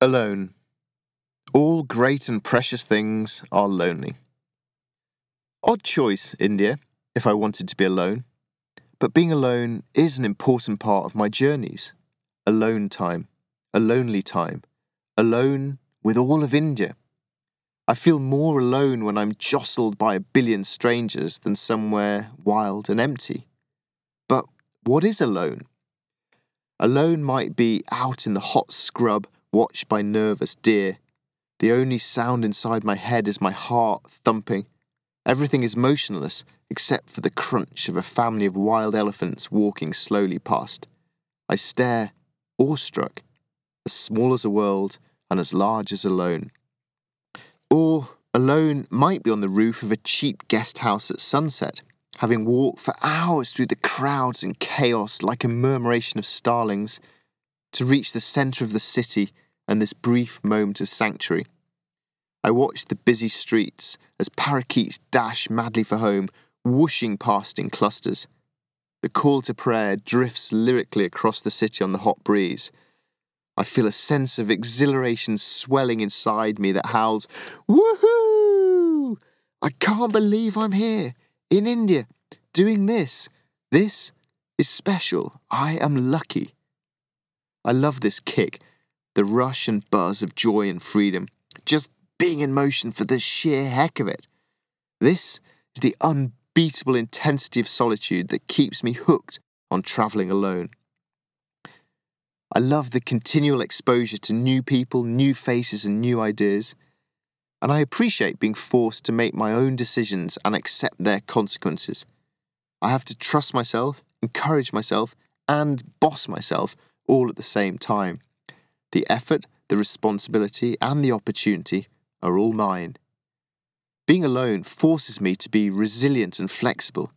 Alone. All great and precious things are lonely. Odd choice, India, if I wanted to be alone. But being alone is an important part of my journeys. Alone time, a lonely time, alone with all of India. I feel more alone when I'm jostled by a billion strangers than somewhere wild and empty. But what is alone? Alone might be out in the hot scrub watched by nervous deer. The only sound inside my head is my heart thumping. Everything is motionless except for the crunch of a family of wild elephants walking slowly past. I stare, awestruck, as small as a world and as large as alone. Or alone might be on the roof of a cheap guest house at sunset, having walked for hours through the crowds and chaos like a murmuration of starlings, to reach the centre of the city and this brief moment of sanctuary. I watch the busy streets as parakeets dash madly for home, whooshing past in clusters. The call to prayer drifts lyrically across the city on the hot breeze. I feel a sense of exhilaration swelling inside me that howls, Woohoo! I can't believe I'm here, in India, doing this. This is special. I am lucky. I love this kick the rush and buzz of joy and freedom, just being in motion for the sheer heck of it. This is the unbeatable intensity of solitude that keeps me hooked on travelling alone. I love the continual exposure to new people, new faces, and new ideas. And I appreciate being forced to make my own decisions and accept their consequences. I have to trust myself, encourage myself, and boss myself all at the same time. The effort, the responsibility, and the opportunity are all mine. Being alone forces me to be resilient and flexible.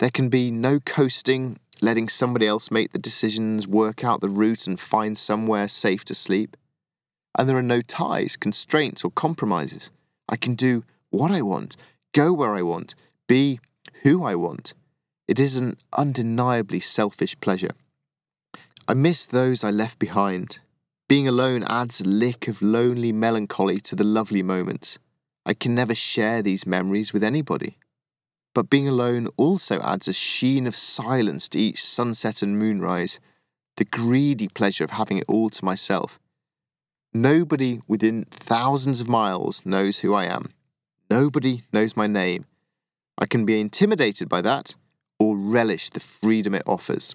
There can be no coasting, letting somebody else make the decisions, work out the route, and find somewhere safe to sleep. And there are no ties, constraints, or compromises. I can do what I want, go where I want, be who I want. It is an undeniably selfish pleasure. I miss those I left behind, being alone adds a lick of lonely melancholy to the lovely moments. I can never share these memories with anybody. But being alone also adds a sheen of silence to each sunset and moonrise, the greedy pleasure of having it all to myself. Nobody within thousands of miles knows who I am. Nobody knows my name. I can be intimidated by that or relish the freedom it offers.